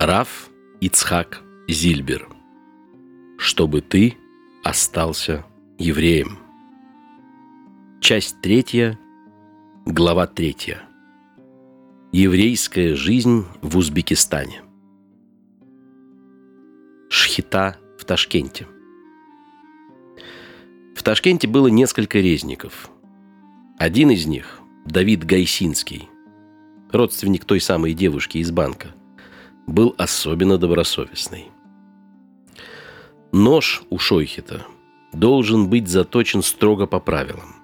Раф Ицхак Зильбер. Чтобы ты остался евреем. Часть третья, глава третья. Еврейская жизнь в Узбекистане. Шхита в Ташкенте. В Ташкенте было несколько резников. Один из них, Давид Гайсинский, родственник той самой девушки из банка, был особенно добросовестный. Нож у Шойхета должен быть заточен строго по правилам.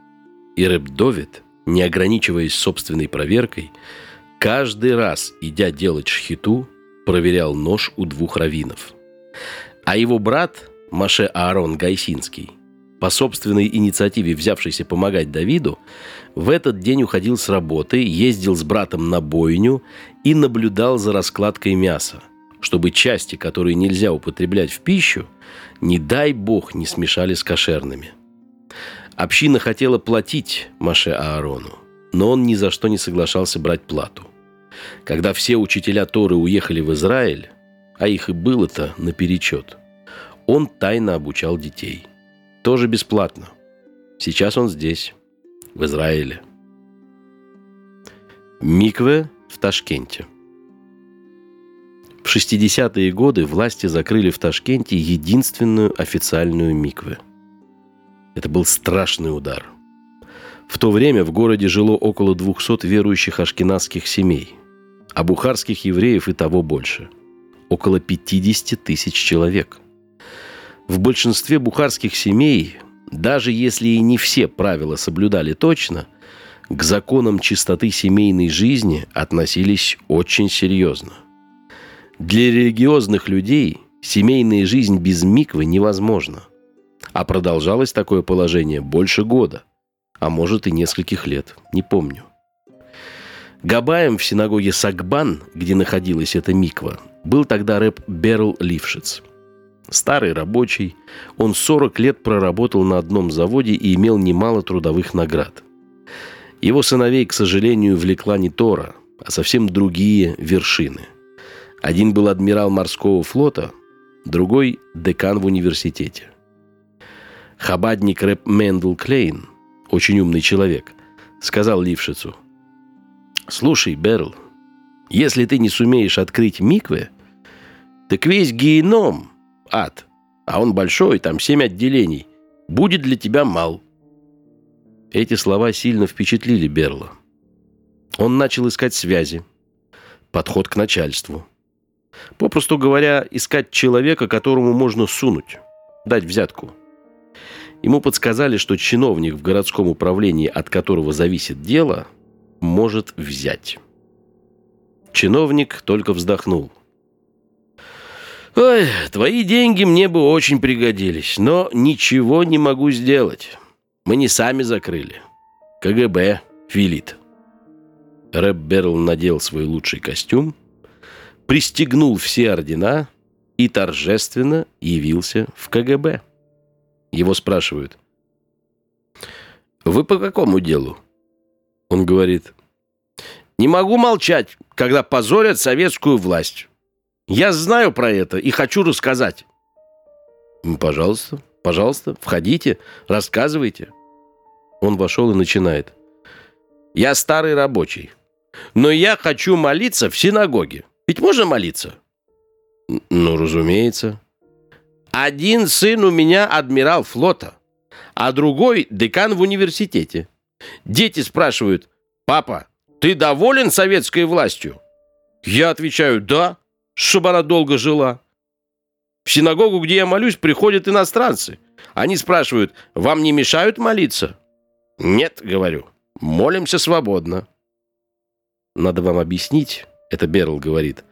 И Рэб Довид, не ограничиваясь собственной проверкой, каждый раз, идя делать шхиту, проверял нож у двух раввинов. А его брат, Маше Аарон Гайсинский, по собственной инициативе взявшийся помогать Давиду, в этот день уходил с работы, ездил с братом на бойню и наблюдал за раскладкой мяса, чтобы части, которые нельзя употреблять в пищу, не дай бог не смешали с кошерными. Община хотела платить Маше Аарону, но он ни за что не соглашался брать плату. Когда все учителя Торы уехали в Израиль, а их и было-то наперечет, он тайно обучал детей. Тоже бесплатно. Сейчас он здесь, в Израиле. Микве в Ташкенте. В 60-е годы власти закрыли в Ташкенте единственную официальную микве. Это был страшный удар. В то время в городе жило около 200 верующих ашкенадских семей, а бухарских евреев и того больше – около 50 тысяч человек. В большинстве бухарских семей даже если и не все правила соблюдали точно, к законам чистоты семейной жизни относились очень серьезно. Для религиозных людей семейная жизнь без миквы невозможна. А продолжалось такое положение больше года, а может и нескольких лет, не помню. Габаем в синагоге Сагбан, где находилась эта миква, был тогда рэп Берл Лившиц – Старый рабочий, он 40 лет проработал на одном заводе и имел немало трудовых наград. Его сыновей, к сожалению, влекла не Тора, а совсем другие вершины. Один был адмирал морского флота, другой – декан в университете. Хабадник Рэп Мендел Клейн, очень умный человек, сказал Лившицу, «Слушай, Берл, если ты не сумеешь открыть микве, так весь геном – ад, а он большой, там семь отделений, будет для тебя мал». Эти слова сильно впечатлили Берла. Он начал искать связи, подход к начальству. Попросту говоря, искать человека, которому можно сунуть, дать взятку. Ему подсказали, что чиновник в городском управлении, от которого зависит дело, может взять. Чиновник только вздохнул – Ой, твои деньги мне бы очень пригодились, но ничего не могу сделать. Мы не сами закрыли. КГБ велит. Рэп Берл надел свой лучший костюм, пристегнул все ордена и торжественно явился в КГБ. Его спрашивают. «Вы по какому делу?» Он говорит. «Не могу молчать, когда позорят советскую власть. Я знаю про это и хочу рассказать. Пожалуйста, пожалуйста, входите, рассказывайте. Он вошел и начинает. Я старый рабочий, но я хочу молиться в синагоге. Ведь можно молиться? Ну, разумеется. Один сын у меня адмирал флота, а другой декан в университете. Дети спрашивают, папа, ты доволен советской властью? Я отвечаю, да чтобы она долго жила. В синагогу, где я молюсь, приходят иностранцы. Они спрашивают, вам не мешают молиться? Нет, говорю, молимся свободно. Надо вам объяснить, это Берл говорит,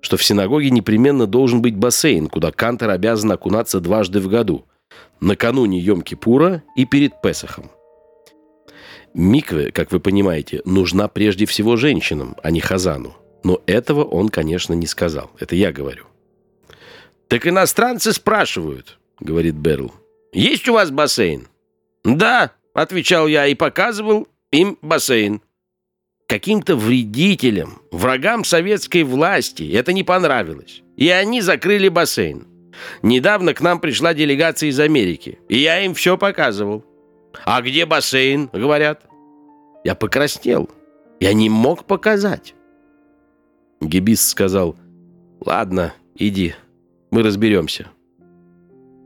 что в синагоге непременно должен быть бассейн, куда кантор обязан окунаться дважды в году, накануне Йом-Кипура и перед Песохом. Микве, как вы понимаете, нужна прежде всего женщинам, а не хазану. Но этого он, конечно, не сказал. Это я говорю. «Так иностранцы спрашивают», — говорит Берл. «Есть у вас бассейн?» «Да», — отвечал я и показывал им бассейн. Каким-то вредителям, врагам советской власти это не понравилось. И они закрыли бассейн. Недавно к нам пришла делегация из Америки, и я им все показывал. «А где бассейн?» — говорят. Я покраснел. Я не мог показать. Гибис сказал, «Ладно, иди, мы разберемся».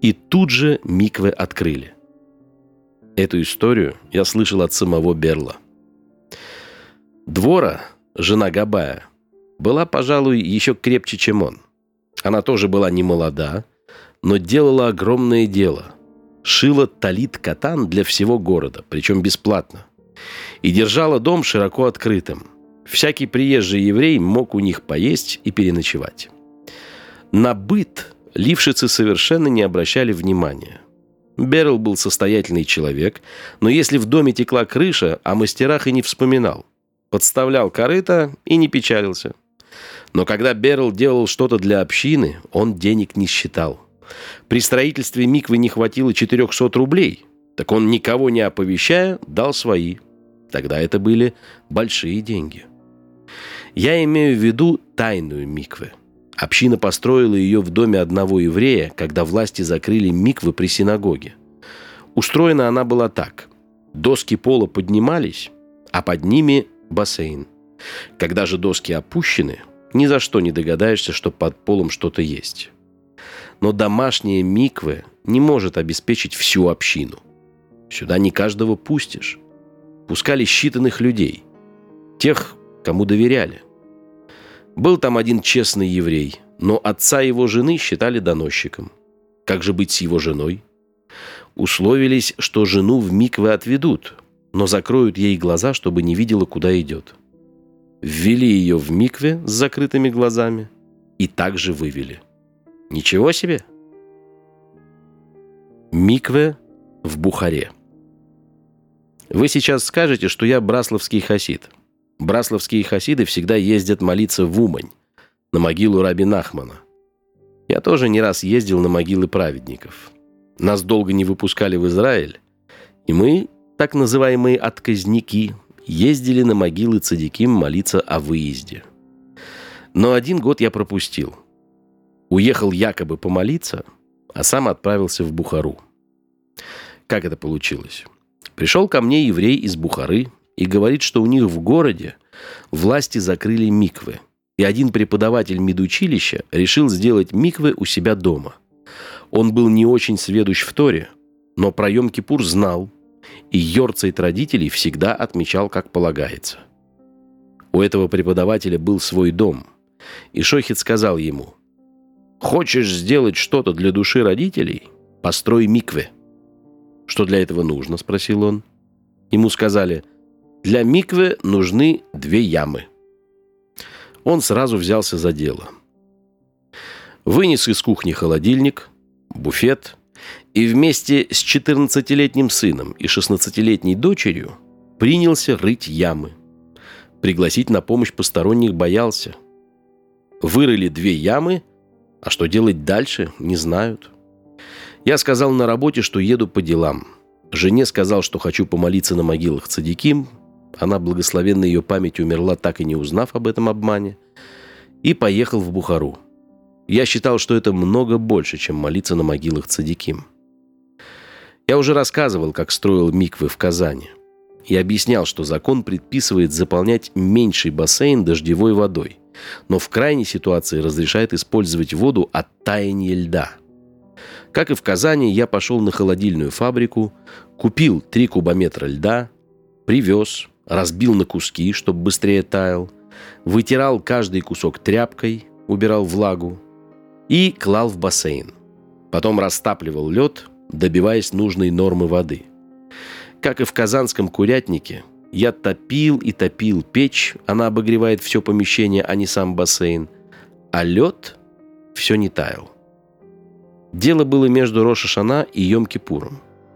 И тут же миквы открыли. Эту историю я слышал от самого Берла. Двора, жена Габая, была, пожалуй, еще крепче, чем он. Она тоже была не молода, но делала огромное дело. Шила талит-катан для всего города, причем бесплатно. И держала дом широко открытым. Всякий приезжий еврей мог у них поесть и переночевать. На быт лившицы совершенно не обращали внимания. Берл был состоятельный человек, но если в доме текла крыша, о мастерах и не вспоминал. Подставлял корыто и не печалился. Но когда Берл делал что-то для общины, он денег не считал. При строительстве Миквы не хватило 400 рублей, так он, никого не оповещая, дал свои. Тогда это были большие деньги. Я имею в виду тайную Миквы. Община построила ее в доме одного еврея, когда власти закрыли Миквы при синагоге. Устроена она была так. Доски пола поднимались, а под ними бассейн. Когда же доски опущены, ни за что не догадаешься, что под полом что-то есть. Но домашние миквы не может обеспечить всю общину. Сюда не каждого пустишь. Пускали считанных людей. Тех, кому доверяли. Был там один честный еврей, но отца его жены считали доносчиком. Как же быть с его женой? Условились, что жену в миквы отведут, но закроют ей глаза, чтобы не видела, куда идет. Ввели ее в микве с закрытыми глазами и также вывели. Ничего себе! Микве в Бухаре. Вы сейчас скажете, что я брасловский хасид. Брасловские хасиды всегда ездят молиться в Умань, на могилу Раби Нахмана. Я тоже не раз ездил на могилы праведников. Нас долго не выпускали в Израиль, и мы, так называемые отказники, ездили на могилы цадиким молиться о выезде. Но один год я пропустил. Уехал якобы помолиться, а сам отправился в Бухару. Как это получилось? Пришел ко мне еврей из Бухары и говорит, что у них в городе власти закрыли миквы, и один преподаватель медучилища решил сделать миквы у себя дома. Он был не очень сведущ в Торе, но про Йом-Кипур знал – и Йорцейт родителей всегда отмечал, как полагается. У этого преподавателя был свой дом, и Шохит сказал ему, «Хочешь сделать что-то для души родителей? Построй микве». «Что для этого нужно?» – спросил он. Ему сказали, «Для микве нужны две ямы». Он сразу взялся за дело. Вынес из кухни холодильник, буфет – и вместе с 14-летним сыном и 16-летней дочерью принялся рыть ямы. Пригласить на помощь посторонних боялся. Вырыли две ямы, а что делать дальше, не знают. Я сказал на работе, что еду по делам. Жене сказал, что хочу помолиться на могилах Цадиким. Она, благословенная ее память, умерла, так и не узнав об этом обмане. И поехал в Бухару. Я считал, что это много больше, чем молиться на могилах Цадиким. Я уже рассказывал, как строил миквы в Казани. И объяснял, что закон предписывает заполнять меньший бассейн дождевой водой, но в крайней ситуации разрешает использовать воду от таяния льда. Как и в Казани, я пошел на холодильную фабрику, купил 3 кубометра льда, привез, разбил на куски, чтобы быстрее таял, вытирал каждый кусок тряпкой, убирал влагу и клал в бассейн. Потом растапливал лед, добиваясь нужной нормы воды. Как и в казанском курятнике, я топил и топил печь, она обогревает все помещение, а не сам бассейн, а лед все не таял. Дело было между Рошашана и Йом-Кипуром,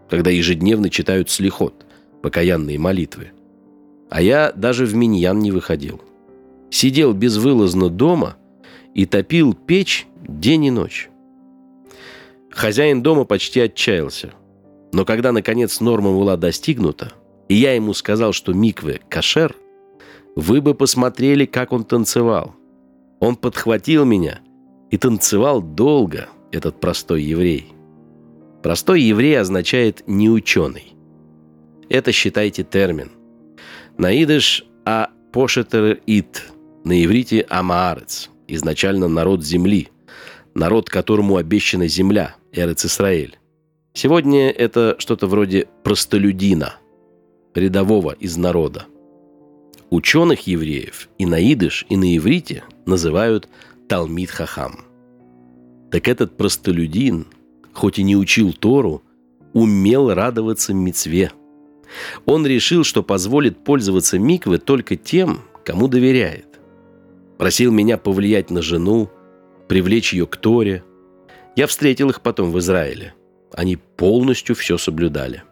когда ежедневно читают слихот, покаянные молитвы. А я даже в миньян не выходил. Сидел безвылазно дома и топил печь день и ночь. Хозяин дома почти отчаялся. Но когда, наконец, норма была достигнута, и я ему сказал, что микве кошер, Вы бы посмотрели, как он танцевал. Он подхватил меня и танцевал долго, этот простой еврей. Простой еврей означает «неученый». Это, считайте, термин. На идыш «а пошетер ит», на иврите «амаарец», изначально народ земли, народ, которому обещана земля, Эрец Исраэль. Сегодня это что-то вроде простолюдина, рядового из народа. Ученых евреев и на идыш, и на иврите называют Талмит Хахам. Так этот простолюдин, хоть и не учил Тору, умел радоваться мецве. Он решил, что позволит пользоваться миквы только тем, кому доверяет. Просил меня повлиять на жену, привлечь ее к Торе. Я встретил их потом в Израиле. Они полностью все соблюдали.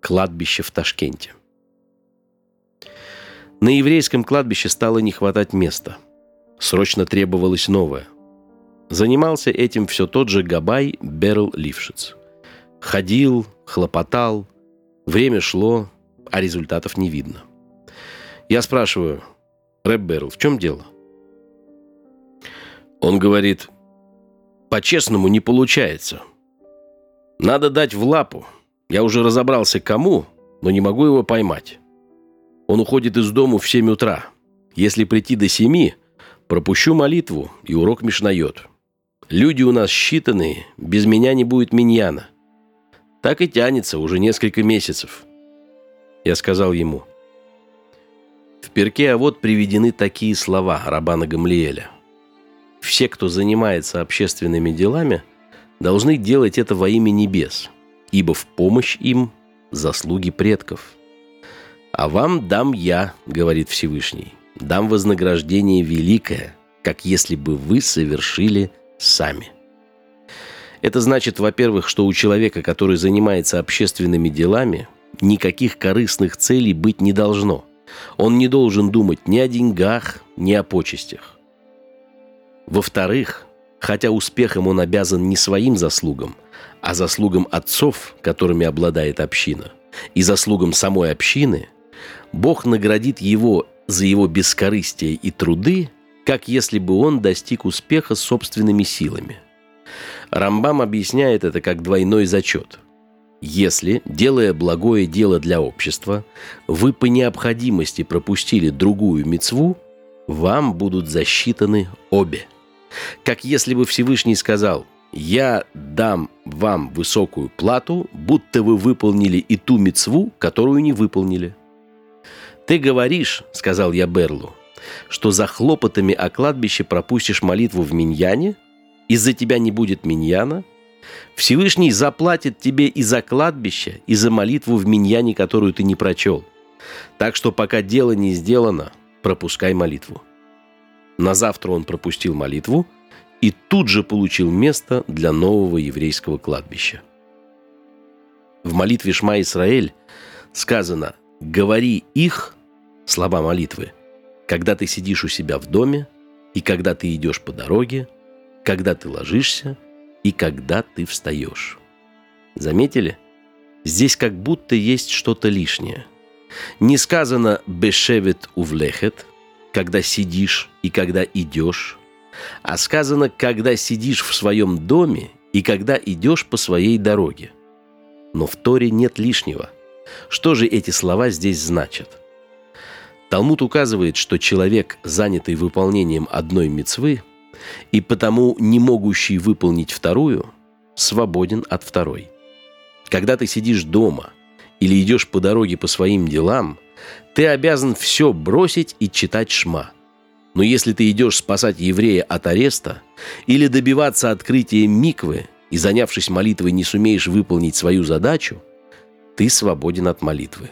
Кладбище в Ташкенте. На еврейском кладбище стало не хватать места. Срочно требовалось новое. Занимался этим все тот же Габай Берл Лившиц. Ходил, хлопотал, время шло, а результатов не видно. Я спрашиваю, Рэп Берл, в чем дело? Он говорит, по-честному не получается. Надо дать в лапу. Я уже разобрался кому, но не могу его поймать. Он уходит из дому в 7 утра. Если прийти до 7, пропущу молитву, и урок мешнает. Люди у нас считанные, без меня не будет миньяна. Так и тянется уже несколько месяцев. Я сказал ему. В перке а вот приведены такие слова Рабана Гамлиэля – все, кто занимается общественными делами, должны делать это во имя небес, ибо в помощь им заслуги предков. «А вам дам я, — говорит Всевышний, — дам вознаграждение великое, как если бы вы совершили сами». Это значит, во-первых, что у человека, который занимается общественными делами, никаких корыстных целей быть не должно. Он не должен думать ни о деньгах, ни о почестях. Во-вторых, хотя успехом он обязан не своим заслугам, а заслугам отцов, которыми обладает община, и заслугам самой общины, Бог наградит его за его бескорыстие и труды, как если бы он достиг успеха собственными силами. Рамбам объясняет это как двойной зачет. Если, делая благое дело для общества, вы по необходимости пропустили другую мецву, вам будут засчитаны обе. Как если бы Всевышний сказал, «Я дам вам высокую плату, будто вы выполнили и ту мецву, которую не выполнили». «Ты говоришь, — сказал я Берлу, — что за хлопотами о кладбище пропустишь молитву в Миньяне? Из-за тебя не будет Миньяна? Всевышний заплатит тебе и за кладбище, и за молитву в Миньяне, которую ты не прочел. Так что пока дело не сделано, пропускай молитву. На завтра он пропустил молитву и тут же получил место для нового еврейского кладбища. В молитве Шма Исраэль сказано «Говори их» слова молитвы, когда ты сидишь у себя в доме, и когда ты идешь по дороге, когда ты ложишься и когда ты встаешь. Заметили? Здесь как будто есть что-то лишнее. Не сказано «бешевет увлехет», когда сидишь и когда идешь, а сказано, когда сидишь в своем доме и когда идешь по своей дороге. Но в Торе нет лишнего. Что же эти слова здесь значат? Талмуд указывает, что человек, занятый выполнением одной мецвы и потому не могущий выполнить вторую, свободен от второй. Когда ты сидишь дома или идешь по дороге по своим делам – ты обязан все бросить и читать шма. Но если ты идешь спасать еврея от ареста или добиваться открытия миквы и, занявшись молитвой, не сумеешь выполнить свою задачу, ты свободен от молитвы.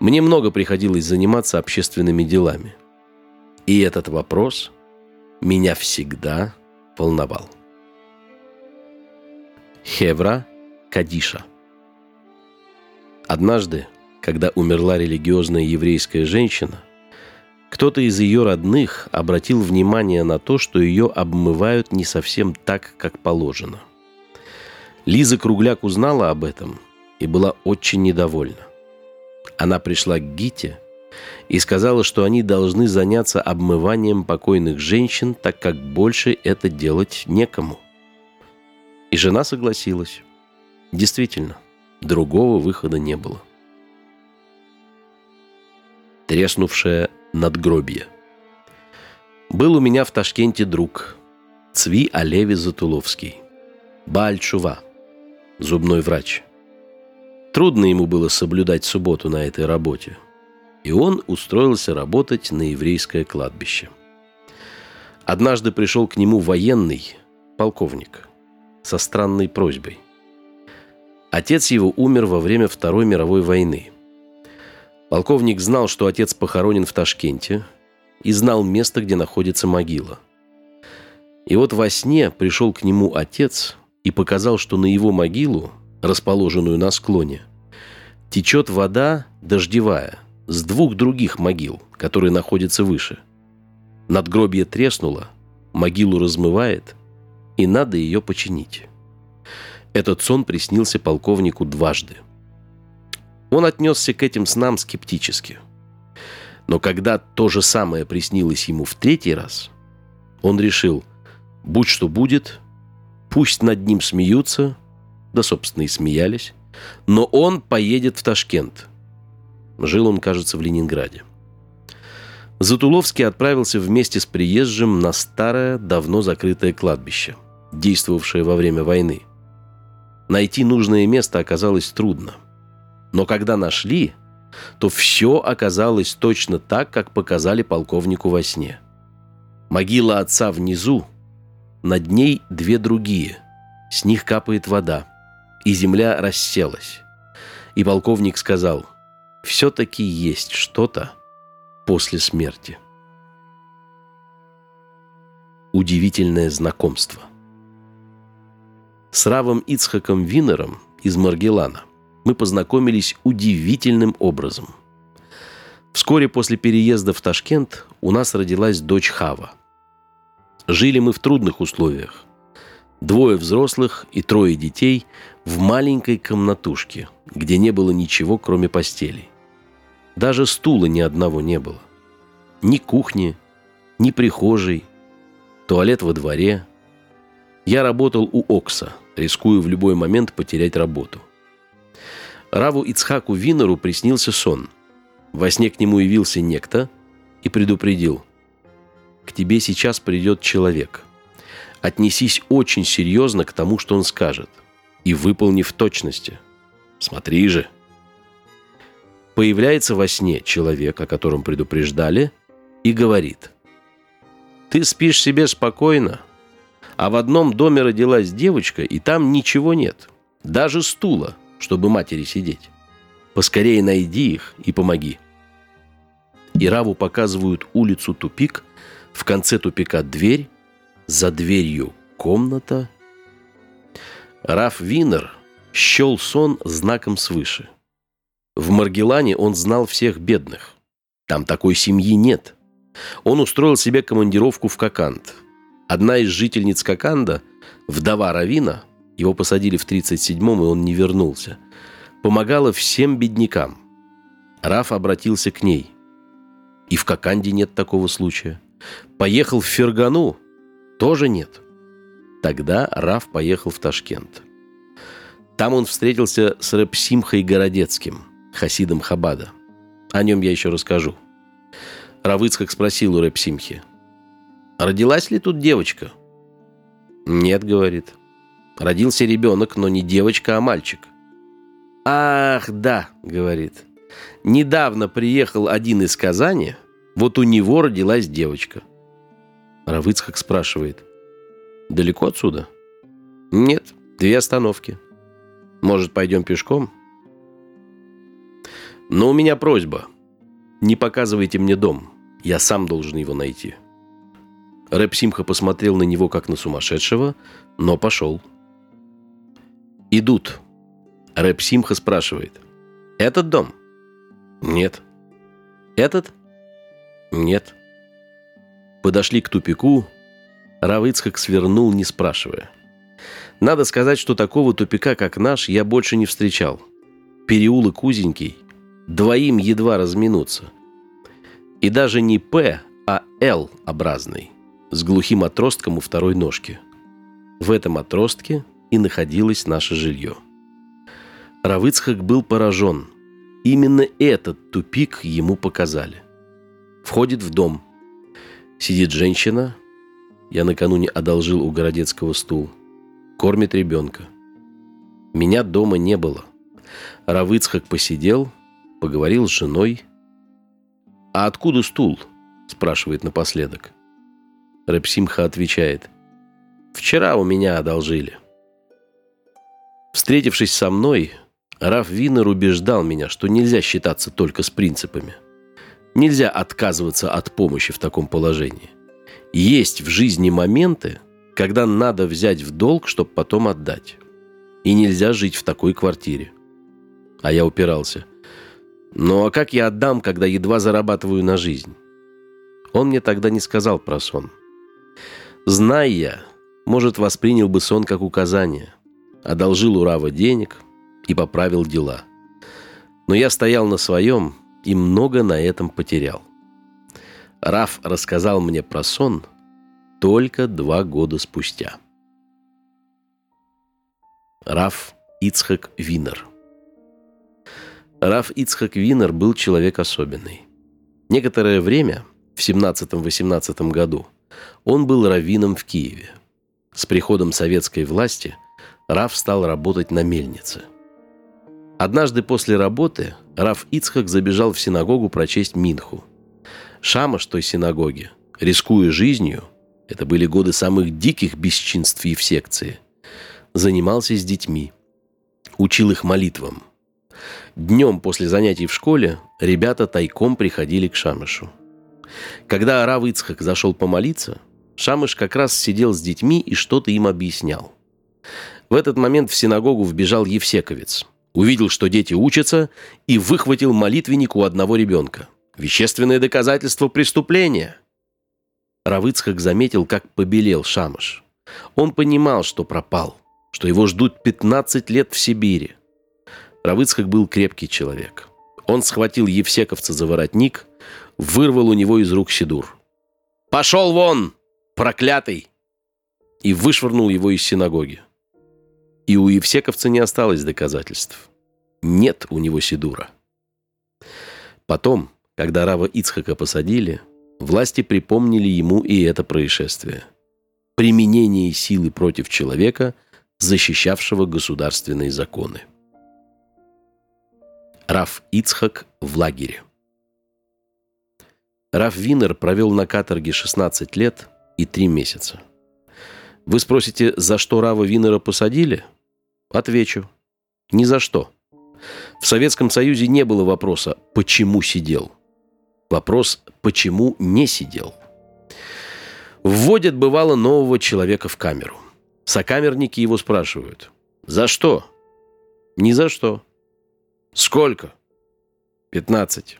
Мне много приходилось заниматься общественными делами. И этот вопрос меня всегда волновал. Хевра Кадиша. Однажды когда умерла религиозная еврейская женщина, кто-то из ее родных обратил внимание на то, что ее обмывают не совсем так, как положено. Лиза Кругляк узнала об этом и была очень недовольна. Она пришла к Гите и сказала, что они должны заняться обмыванием покойных женщин, так как больше это делать некому. И жена согласилась. Действительно, другого выхода не было. Треснувшее надгробие. Был у меня в Ташкенте друг, Цви Олеви Затуловский, Бальчува, зубной врач. Трудно ему было соблюдать субботу на этой работе, и он устроился работать на еврейское кладбище. Однажды пришел к нему военный, полковник, со странной просьбой. Отец его умер во время Второй мировой войны. Полковник знал, что отец похоронен в Ташкенте – и знал место, где находится могила. И вот во сне пришел к нему отец и показал, что на его могилу, расположенную на склоне, течет вода дождевая с двух других могил, которые находятся выше. Надгробие треснуло, могилу размывает, и надо ее починить. Этот сон приснился полковнику дважды. Он отнесся к этим снам скептически – но когда то же самое приснилось ему в третий раз, он решил, будь что будет, пусть над ним смеются, да, собственно, и смеялись, но он поедет в Ташкент. Жил он, кажется, в Ленинграде. Затуловский отправился вместе с приезжим на старое, давно закрытое кладбище, действовавшее во время войны. Найти нужное место оказалось трудно. Но когда нашли, то все оказалось точно так, как показали полковнику во сне. Могила отца внизу, над ней две другие. С них капает вода, и земля расселась. И полковник сказал, все-таки есть что-то после смерти. Удивительное знакомство. С Равом Ицхаком Винером из Маргелана мы познакомились удивительным образом. Вскоре после переезда в Ташкент у нас родилась дочь Хава. Жили мы в трудных условиях. Двое взрослых и трое детей в маленькой комнатушке, где не было ничего, кроме постелей. Даже стула ни одного не было. Ни кухни, ни прихожей, туалет во дворе. Я работал у Окса, рискуя в любой момент потерять работу – Раву Ицхаку Винеру приснился сон. Во сне к нему явился некто и предупредил. «К тебе сейчас придет человек. Отнесись очень серьезно к тому, что он скажет, и выполни в точности. Смотри же». Появляется во сне человек, о котором предупреждали, и говорит. «Ты спишь себе спокойно, а в одном доме родилась девочка, и там ничего нет, даже стула чтобы матери сидеть. Поскорее найди их и помоги. И Раву показывают улицу тупик, в конце тупика дверь, за дверью комната. Раф Винер счел сон знаком свыше. В Маргелане он знал всех бедных. Там такой семьи нет. Он устроил себе командировку в Коканд. Одна из жительниц Коканда, вдова Равина, его посадили в 37-м, и он не вернулся. Помогала всем беднякам. Раф обратился к ней. И в Коканде нет такого случая. Поехал в Фергану. Тоже нет. Тогда Раф поехал в Ташкент. Там он встретился с Рэпсимхой Городецким, хасидом Хабада. О нем я еще расскажу. Равыцкак спросил у Рэпсимхи. «Родилась ли тут девочка?» «Нет», — говорит. Родился ребенок, но не девочка, а мальчик. «Ах, да», — говорит. «Недавно приехал один из Казани, вот у него родилась девочка». Равыцкак спрашивает. «Далеко отсюда?» «Нет, две остановки. Может, пойдем пешком?» «Но у меня просьба. Не показывайте мне дом. Я сам должен его найти». Рэп Симха посмотрел на него, как на сумасшедшего, но пошел. Идут. Рэп Симха спрашивает. Этот дом? Нет. Этот? Нет. Подошли к тупику. Равыцхак свернул, не спрашивая. Надо сказать, что такого тупика, как наш, я больше не встречал. Переулок узенький, Двоим едва разминуться. И даже не «П», а «Л» с глухим отростком у второй ножки. В этом отростке и находилось наше жилье. Равыцхак был поражен. Именно этот тупик ему показали. Входит в дом. Сидит женщина. Я накануне одолжил у Городецкого стул. Кормит ребенка. Меня дома не было. Равыцхак посидел, поговорил с женой. «А откуда стул?» – спрашивает напоследок. Репсимха отвечает. «Вчера у меня одолжили». Встретившись со мной, Раф Винер убеждал меня, что нельзя считаться только с принципами. Нельзя отказываться от помощи в таком положении. Есть в жизни моменты, когда надо взять в долг, чтобы потом отдать. И нельзя жить в такой квартире. А я упирался. Ну а как я отдам, когда едва зарабатываю на жизнь? Он мне тогда не сказал про сон. Зная я, может, воспринял бы сон как указание. Одолжил у Рава денег и поправил дела. Но я стоял на своем и много на этом потерял. Раф рассказал мне про сон только два года спустя. Раф Ицхак Винер Раф Ицхак Винер был человек особенный. Некоторое время, в 17-18 году, он был раввином в Киеве. С приходом советской власти Раф стал работать на мельнице. Однажды после работы Раф Ицхак забежал в синагогу прочесть Минху. Шамаш той синагоги, рискуя жизнью, это были годы самых диких бесчинств и в секции, занимался с детьми, учил их молитвам. Днем после занятий в школе ребята тайком приходили к Шамышу. Когда Рав Ицхак зашел помолиться, Шамыш как раз сидел с детьми и что-то им объяснял. В этот момент в синагогу вбежал Евсековец – увидел, что дети учатся, и выхватил молитвенник у одного ребенка. Вещественное доказательство преступления. Равыцхак заметил, как побелел Шамыш. Он понимал, что пропал, что его ждут 15 лет в Сибири. Равыцхак был крепкий человек. Он схватил Евсековца за воротник, вырвал у него из рук Сидур. «Пошел вон, проклятый!» и вышвырнул его из синагоги. И у Евсековца не осталось доказательств. Нет у него Сидура. Потом, когда Рава Ицхака посадили, власти припомнили ему и это происшествие. Применение силы против человека, защищавшего государственные законы. Раф Ицхак в лагере. Раф Винер провел на каторге 16 лет и 3 месяца. Вы спросите, за что Рава Винера посадили? Отвечу. Ни за что. В Советском Союзе не было вопроса «почему сидел?». Вопрос «почему не сидел?». Вводят, бывало, нового человека в камеру. Сокамерники его спрашивают. «За что?» «Ни за что». «Сколько?» «Пятнадцать».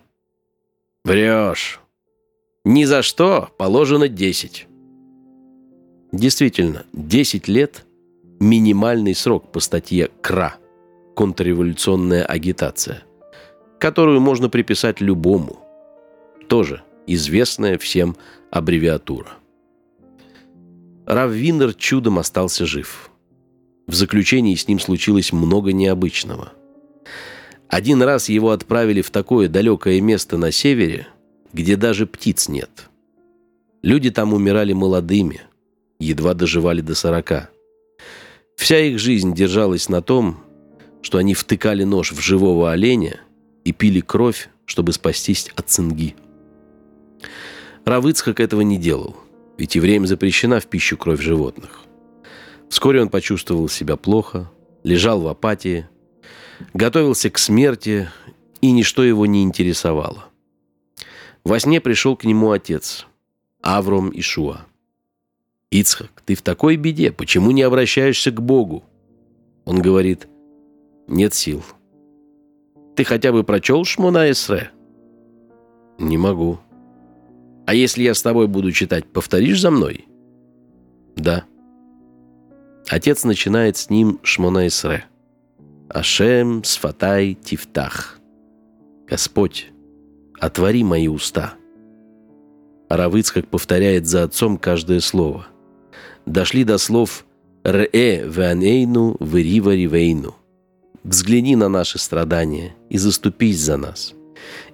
«Врешь». «Ни за что положено десять». Действительно, десять лет – минимальный срок по статье КРА – контрреволюционная агитация, которую можно приписать любому. Тоже известная всем аббревиатура. Раввинер чудом остался жив. В заключении с ним случилось много необычного. Один раз его отправили в такое далекое место на севере, где даже птиц нет. Люди там умирали молодыми, едва доживали до сорока. Вся их жизнь держалась на том, что они втыкали нож в живого оленя и пили кровь, чтобы спастись от цинги. Равыцхак этого не делал, ведь евреям запрещена в пищу кровь животных. Вскоре он почувствовал себя плохо, лежал в апатии, готовился к смерти, и ничто его не интересовало. Во сне пришел к нему отец, Авром Ишуа. «Ицхак, ты в такой беде, почему не обращаешься к Богу?» Он говорит, «Нет сил». «Ты хотя бы прочел Шмона Эсре?» «Не могу». «А если я с тобой буду читать, повторишь за мной?» «Да». Отец начинает с ним Шмона Эсре. «Ашем, Сфатай, Тифтах». Господь, отвори мои уста. Равыцкак повторяет за отцом каждое слово. Дошли до слов «Ре ванейну вырива ривейну». Взгляни на наши страдания и заступись за нас.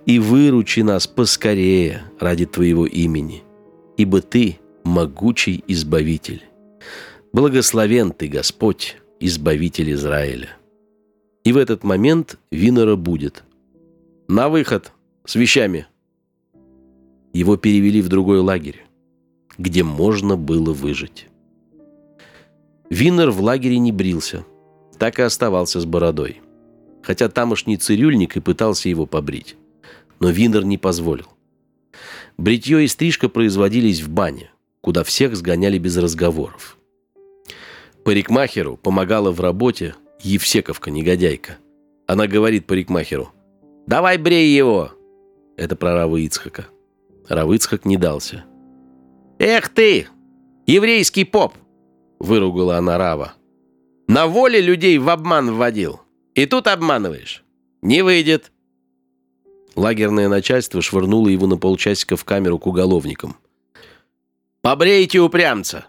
И выручи нас поскорее ради Твоего имени, ибо Ты – могучий Избавитель. Благословен Ты, Господь, Избавитель Израиля. И в этот момент Винора будет. «На выход! С вещами!» Его перевели в другой лагерь, где можно было выжить. Винер в лагере не брился, так и оставался с бородой. Хотя тамошний цирюльник и пытался его побрить. Но Винер не позволил. Бритье и стрижка производились в бане, куда всех сгоняли без разговоров. Парикмахеру помогала в работе Евсековка-негодяйка. Она говорит парикмахеру, «Давай брей его!» Это про Равы Ицхака. Рав Ицхак не дался. «Эх ты, еврейский поп!» Выругала она Рава. «На воле людей в обман вводил. И тут обманываешь. Не выйдет!» Лагерное начальство швырнуло его на полчасика в камеру к уголовникам. «Побрейте упрямца!»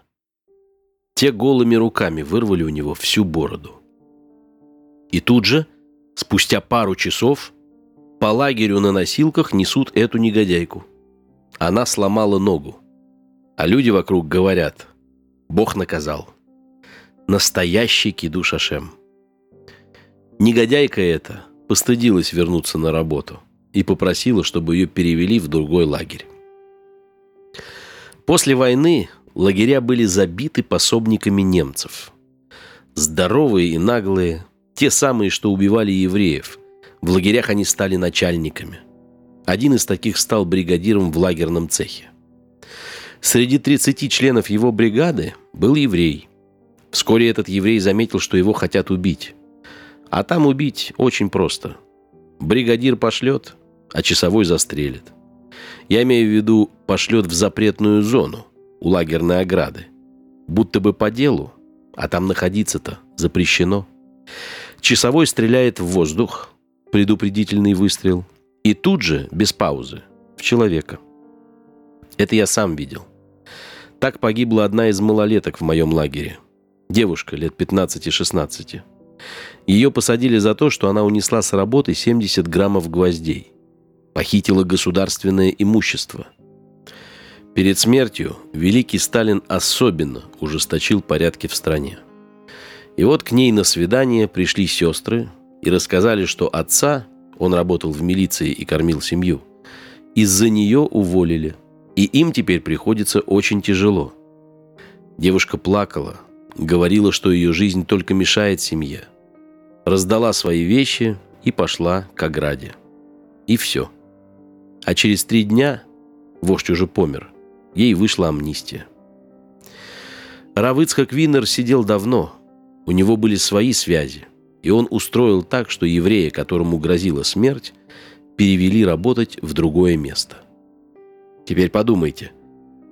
Те голыми руками вырвали у него всю бороду. И тут же, спустя пару часов, по лагерю на носилках несут эту негодяйку. Она сломала ногу. А люди вокруг говорят, Бог наказал. Настоящий кидуш Ашем. Негодяйка эта постыдилась вернуться на работу и попросила, чтобы ее перевели в другой лагерь. После войны лагеря были забиты пособниками немцев. Здоровые и наглые, те самые, что убивали евреев. В лагерях они стали начальниками. Один из таких стал бригадиром в лагерном цехе. Среди 30 членов его бригады был еврей. Вскоре этот еврей заметил, что его хотят убить. А там убить очень просто. Бригадир пошлет, а часовой застрелит. Я имею в виду, пошлет в запретную зону, у лагерной ограды. Будто бы по делу, а там находиться-то запрещено. Часовой стреляет в воздух, предупредительный выстрел, и тут же, без паузы, в человека. Это я сам видел. Так погибла одна из малолеток в моем лагере. Девушка лет 15-16. Ее посадили за то, что она унесла с работы 70 граммов гвоздей. Похитила государственное имущество. Перед смертью великий Сталин особенно ужесточил порядки в стране. И вот к ней на свидание пришли сестры и рассказали, что отца, он работал в милиции и кормил семью, из-за нее уволили. И им теперь приходится очень тяжело. Девушка плакала, говорила, что ее жизнь только мешает семье. Раздала свои вещи и пошла к ограде. И все. А через три дня, вождь уже помер, ей вышла амнистия. Равыцхак Винер сидел давно, у него были свои связи, и он устроил так, что еврея, которому грозила смерть, перевели работать в другое место. Теперь подумайте,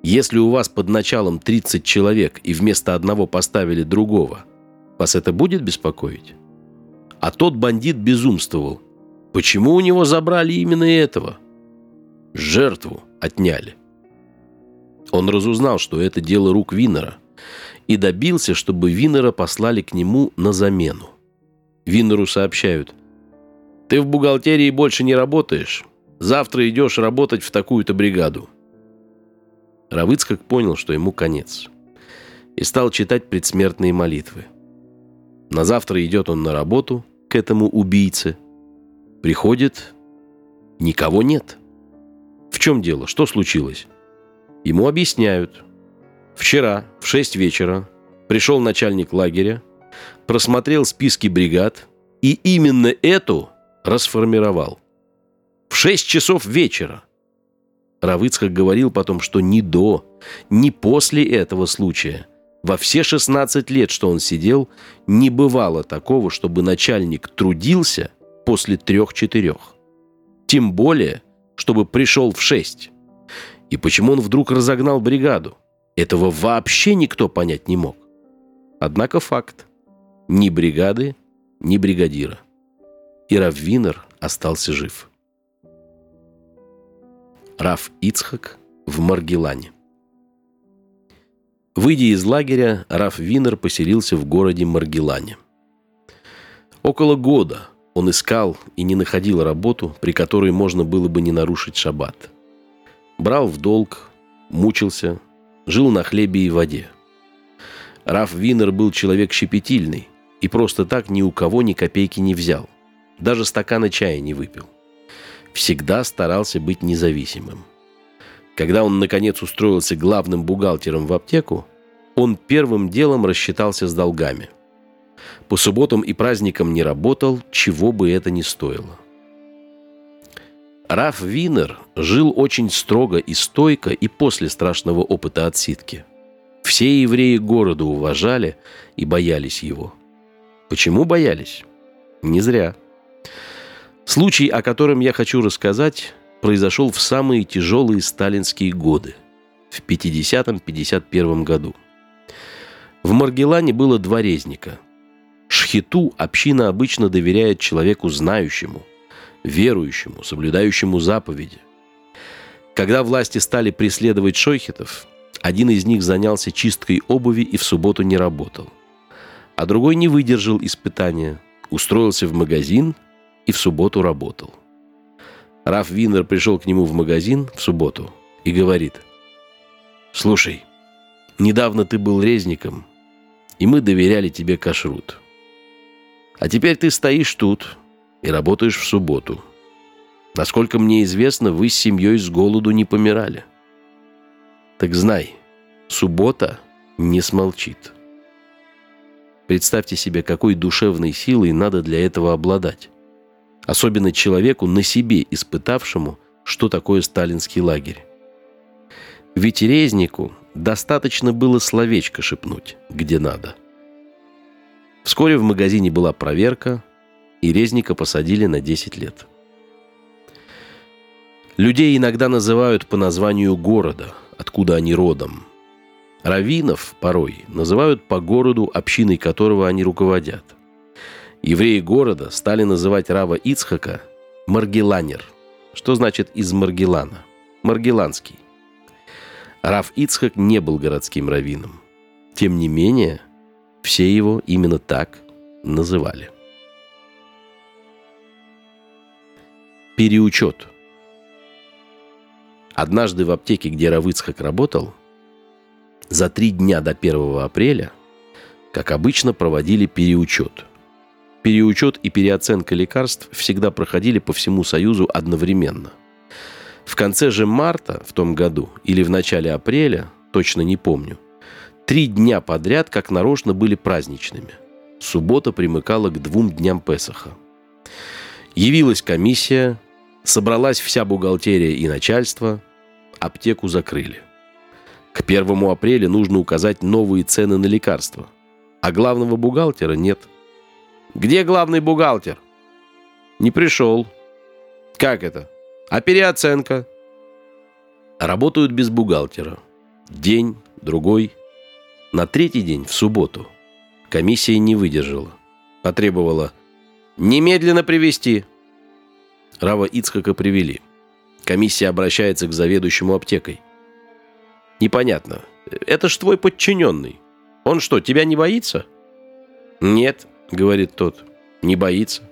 если у вас под началом 30 человек и вместо одного поставили другого, вас это будет беспокоить? А тот бандит безумствовал. Почему у него забрали именно этого? Жертву отняли. Он разузнал, что это дело рук Винера – и добился, чтобы Винера послали к нему на замену. Винеру сообщают, «Ты в бухгалтерии больше не работаешь. Завтра идешь работать в такую-то бригаду». Равыцкак понял, что ему конец, и стал читать предсмертные молитвы. На завтра идет он на работу к этому убийце. Приходит, никого нет. В чем дело? Что случилось? Ему объясняют – Вчера в 6 вечера пришел начальник лагеря, просмотрел списки бригад и именно эту расформировал. В 6 часов вечера. Равыцкак говорил потом, что ни до, ни после этого случая, во все 16 лет, что он сидел, не бывало такого, чтобы начальник трудился после трех-четырех. Тем более, чтобы пришел в 6. И почему он вдруг разогнал бригаду? Этого вообще никто понять не мог. Однако факт. Ни бригады, ни бригадира. И Раввинер остался жив. Раф Ицхак в Маргелане. Выйдя из лагеря, Раф Винер поселился в городе Маргелане. Около года он искал и не находил работу, при которой можно было бы не нарушить шаббат. Брал в долг, мучился, жил на хлебе и воде. Раф Винер был человек щепетильный и просто так ни у кого ни копейки не взял. Даже стакана чая не выпил. Всегда старался быть независимым. Когда он, наконец, устроился главным бухгалтером в аптеку, он первым делом рассчитался с долгами – по субботам и праздникам не работал, чего бы это ни стоило. Раф Винер жил очень строго и стойко и после страшного опыта отсидки. Все евреи города уважали и боялись его. Почему боялись? Не зря. Случай, о котором я хочу рассказать, произошел в самые тяжелые сталинские годы, в 50-51 году. В Маргелане было два резника – Шхиту община обычно доверяет человеку знающему, верующему, соблюдающему заповеди. Когда власти стали преследовать шойхетов, один из них занялся чисткой обуви и в субботу не работал. А другой не выдержал испытания, устроился в магазин и в субботу работал. Раф Винер пришел к нему в магазин в субботу и говорит, «Слушай, недавно ты был резником, и мы доверяли тебе кашрут. А теперь ты стоишь тут и работаешь в субботу. Насколько мне известно, вы с семьей с голоду не помирали. Так знай, суббота не смолчит. Представьте себе, какой душевной силой надо для этого обладать. Особенно человеку, на себе испытавшему, что такое сталинский лагерь. Ведь резнику достаточно было словечко шепнуть, где надо – Вскоре в магазине была проверка, и Резника посадили на 10 лет. Людей иногда называют по названию города, откуда они родом. Равинов порой называют по городу, общиной которого они руководят. Евреи города стали называть Рава Ицхака Маргеланер, что значит «из Маргелана», Маргеланский. Рав Ицхак не был городским раввином. Тем не менее, все его именно так называли. Переучет. Однажды в аптеке, где Равыцхак работал, за три дня до 1 апреля, как обычно, проводили переучет. Переучет и переоценка лекарств всегда проходили по всему Союзу одновременно. В конце же марта в том году или в начале апреля, точно не помню – Три дня подряд, как нарочно, были праздничными. Суббота примыкала к двум дням Песаха. Явилась комиссия, собралась вся бухгалтерия и начальство, аптеку закрыли. К первому апреля нужно указать новые цены на лекарства. А главного бухгалтера нет. Где главный бухгалтер? Не пришел. Как это? А переоценка? Работают без бухгалтера. День, другой. На третий день, в субботу, комиссия не выдержала. Потребовала «Немедленно привести Рава Ицхака привели. Комиссия обращается к заведующему аптекой. «Непонятно. Это ж твой подчиненный. Он что, тебя не боится?» «Нет», — говорит тот, — «не боится.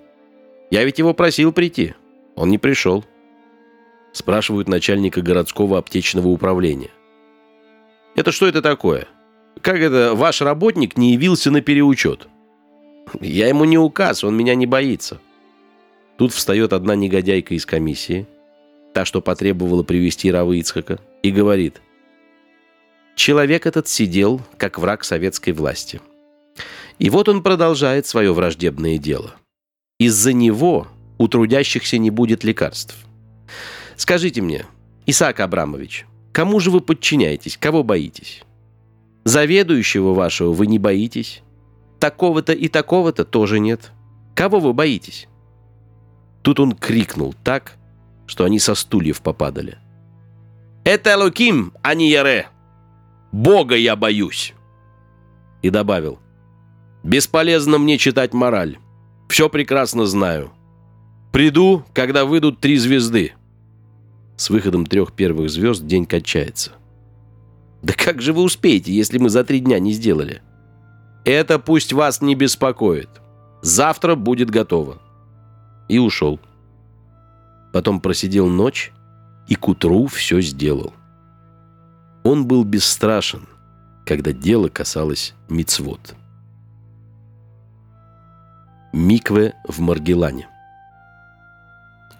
Я ведь его просил прийти. Он не пришел». Спрашивают начальника городского аптечного управления. «Это что это такое?» Как это ваш работник не явился на переучет? Я ему не указ, он меня не боится. Тут встает одна негодяйка из комиссии, та, что потребовала привести Равы Ицхака, и говорит, «Человек этот сидел, как враг советской власти. И вот он продолжает свое враждебное дело. Из-за него у трудящихся не будет лекарств. Скажите мне, Исаак Абрамович, кому же вы подчиняетесь, кого боитесь? Заведующего вашего вы не боитесь. Такого-то и такого-то тоже нет. Кого вы боитесь?» Тут он крикнул так, что они со стульев попадали. «Это Луким, а не Яре! Бога я боюсь!» И добавил. «Бесполезно мне читать мораль. Все прекрасно знаю. Приду, когда выйдут три звезды». С выходом трех первых звезд день качается. Да как же вы успеете, если мы за три дня не сделали? Это пусть вас не беспокоит. Завтра будет готово. И ушел. Потом просидел ночь и к утру все сделал. Он был бесстрашен, когда дело касалось мицвод. Микве в Маргелане.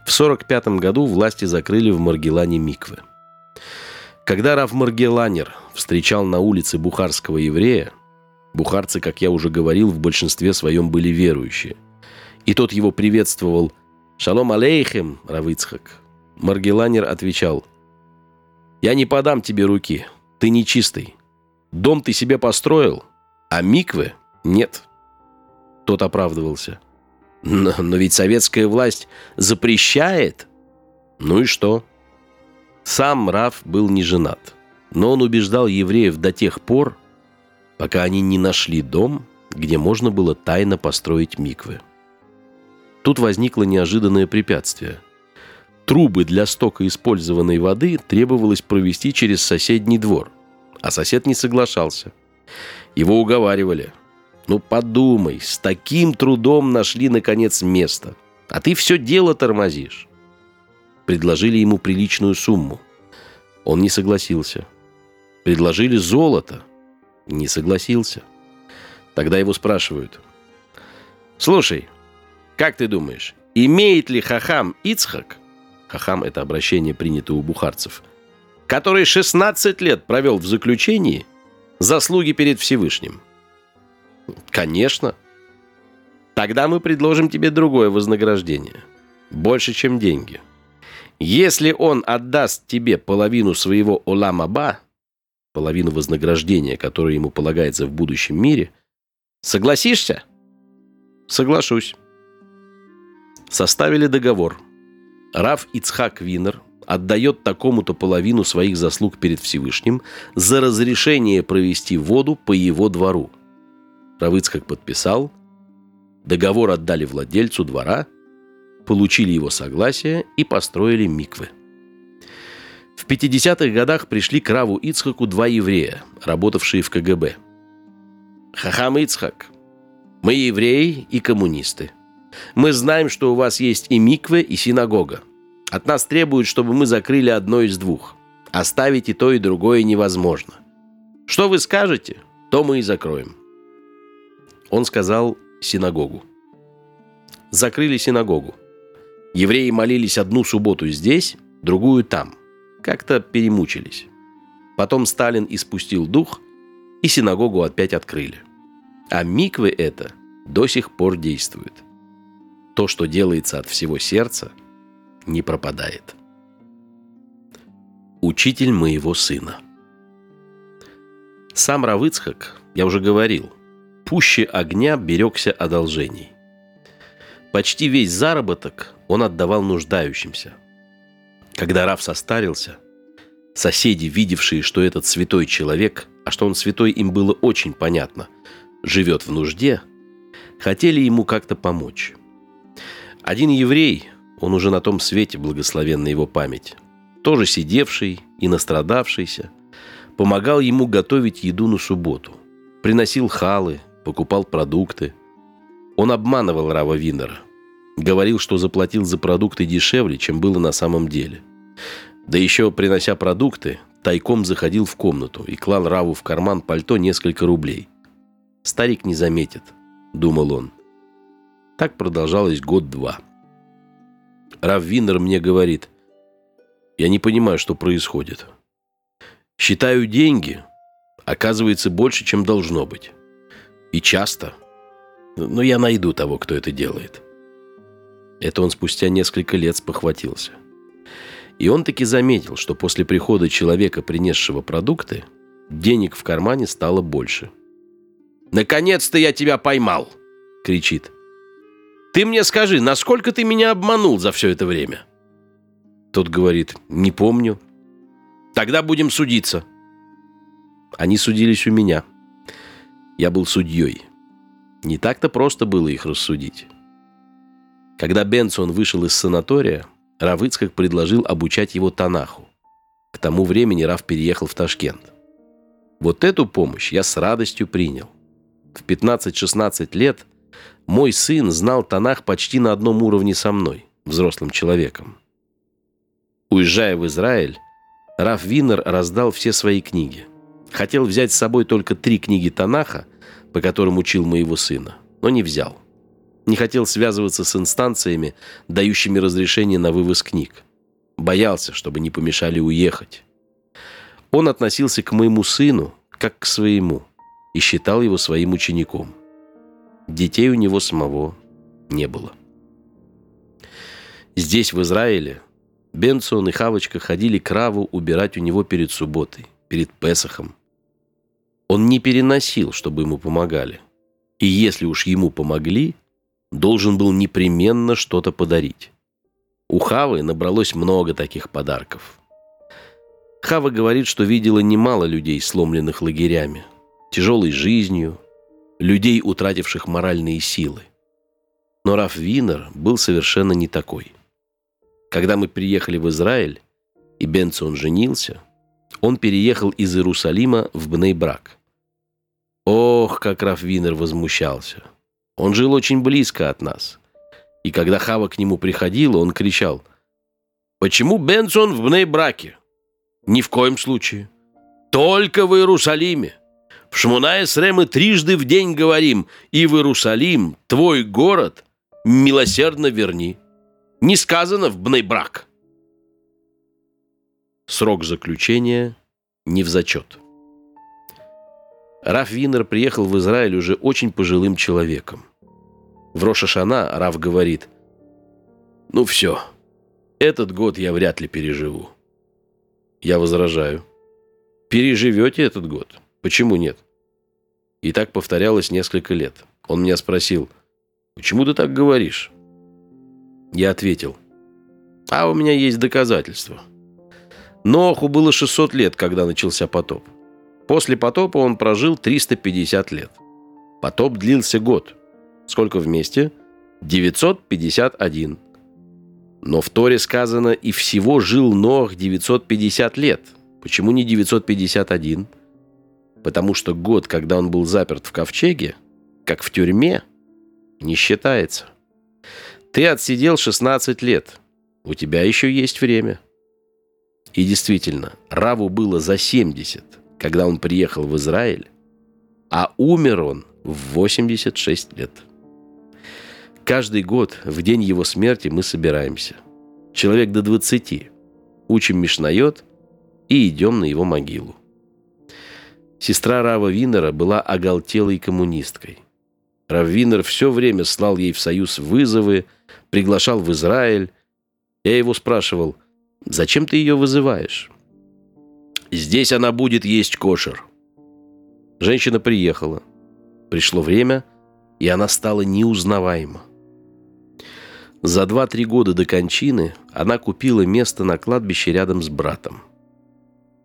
В 1945 году власти закрыли в Маргелане миквы. Когда Раф Маргеланер встречал на улице бухарского еврея, бухарцы, как я уже говорил, в большинстве своем были верующие, и тот его приветствовал «Шалом алейхем, Равыцхак», Маргеланер отвечал «Я не подам тебе руки, ты нечистый. Дом ты себе построил, а миквы нет». Тот оправдывался. Но, но ведь советская власть запрещает. Ну и что? Сам Раф был не женат, но он убеждал евреев до тех пор, пока они не нашли дом, где можно было тайно построить миквы. Тут возникло неожиданное препятствие. Трубы для стока использованной воды требовалось провести через соседний двор, а сосед не соглашался. Его уговаривали – ну подумай, с таким трудом нашли, наконец, место. А ты все дело тормозишь. Предложили ему приличную сумму. Он не согласился. Предложили золото. Не согласился. Тогда его спрашивают. «Слушай, как ты думаешь, имеет ли Хахам Ицхак, Хахам – это обращение, принято у бухарцев, который 16 лет провел в заключении, заслуги перед Всевышним? Конечно. Тогда мы предложим тебе другое вознаграждение. Больше, чем деньги. Если он отдаст тебе половину своего Оламаба, половину вознаграждения, которое ему полагается в будущем мире, согласишься? Соглашусь. Составили договор. Раф Ицхак Винер отдает такому-то половину своих заслуг перед Всевышним за разрешение провести воду по его двору – Равыцкак подписал, договор отдали владельцу двора, получили его согласие и построили миквы. В 50-х годах пришли к Раву Ицхаку два еврея, работавшие в КГБ. «Хахам Ицхак, мы евреи и коммунисты. Мы знаем, что у вас есть и миквы, и синагога. От нас требуют, чтобы мы закрыли одно из двух. Оставить и то, и другое невозможно. Что вы скажете, то мы и закроем». Он сказал синагогу. Закрыли синагогу. Евреи молились одну субботу здесь, другую там. Как-то перемучились. Потом Сталин испустил дух, и синагогу опять открыли. А миквы это до сих пор действует. То, что делается от всего сердца, не пропадает. Учитель моего сына. Сам Равыцхак, я уже говорил, пуще огня берегся одолжений. Почти весь заработок он отдавал нуждающимся. Когда Раф состарился, соседи, видевшие, что этот святой человек, а что он святой им было очень понятно, живет в нужде, хотели ему как-то помочь. Один еврей, он уже на том свете, благословенна его память, тоже сидевший и настрадавшийся, помогал ему готовить еду на субботу. Приносил халы, покупал продукты. Он обманывал Рава Виннера. Говорил, что заплатил за продукты дешевле, чем было на самом деле. Да еще, принося продукты, тайком заходил в комнату и клал Раву в карман пальто несколько рублей. «Старик не заметит», — думал он. Так продолжалось год-два. Рав Виннер мне говорит, «Я не понимаю, что происходит. Считаю деньги, оказывается больше, чем должно быть. И часто. Но я найду того, кто это делает. Это он спустя несколько лет спохватился. И он таки заметил, что после прихода человека, принесшего продукты, денег в кармане стало больше. «Наконец-то я тебя поймал!» — кричит. «Ты мне скажи, насколько ты меня обманул за все это время?» Тот говорит, «Не помню». «Тогда будем судиться». Они судились у меня — я был судьей. Не так-то просто было их рассудить. Когда Бенсон вышел из санатория, Рав Ицхак предложил обучать его Танаху. К тому времени Рав переехал в Ташкент. Вот эту помощь я с радостью принял. В 15-16 лет мой сын знал Танах почти на одном уровне со мной, взрослым человеком. Уезжая в Израиль, Раф Винер раздал все свои книги. Хотел взять с собой только три книги Танаха, по которым учил моего сына, но не взял. Не хотел связываться с инстанциями, дающими разрешение на вывоз книг. Боялся, чтобы не помешали уехать. Он относился к моему сыну как к своему и считал его своим учеником. Детей у него самого не было. Здесь, в Израиле, Бенсон и Хавочка ходили краву убирать у него перед субботой, перед Песохом. Он не переносил, чтобы ему помогали. И если уж ему помогли, должен был непременно что-то подарить. У Хавы набралось много таких подарков. Хава говорит, что видела немало людей, сломленных лагерями, тяжелой жизнью, людей, утративших моральные силы. Но Раф Винер был совершенно не такой. Когда мы приехали в Израиль, и Бенсон женился, он переехал из Иерусалима в Бнейбрак. Ох, как Раф Винер возмущался. Он жил очень близко от нас. И когда Хава к нему приходила, он кричал, «Почему Бенсон в Бнейбраке?» «Ни в коем случае. Только в Иерусалиме. В Шмунаэсре мы трижды в день говорим, и в Иерусалим, твой город, милосердно верни» не сказано в Бнейбрак. Срок заключения не в зачет. Раф Винер приехал в Израиль уже очень пожилым человеком. В Рошашана Раф говорит, «Ну все, этот год я вряд ли переживу». Я возражаю, «Переживете этот год? Почему нет?» И так повторялось несколько лет. Он меня спросил, «Почему ты так говоришь?» Я ответил, а у меня есть доказательства. Ноху было 600 лет, когда начался потоп. После потопа он прожил 350 лет. Потоп длился год. Сколько вместе? 951. Но в Торе сказано, и всего жил Нох 950 лет. Почему не 951? Потому что год, когда он был заперт в ковчеге, как в тюрьме, не считается. Ты отсидел 16 лет. У тебя еще есть время. И действительно, Раву было за 70, когда он приехал в Израиль, а умер он в 86 лет. Каждый год, в день его смерти, мы собираемся. Человек до 20. Учим Мишнает и идем на его могилу. Сестра Рава Винера была оголтелой коммунисткой. Рав Винер все время слал ей в союз вызовы, приглашал в Израиль. Я его спрашивал, зачем ты ее вызываешь? Здесь она будет есть кошер. Женщина приехала. Пришло время, и она стала неузнаваема. За 2-3 года до кончины она купила место на кладбище рядом с братом.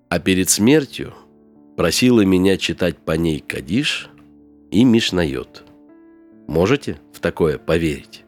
А перед смертью просила меня читать по ней Кадиш и Мишнает. Можете в такое поверить?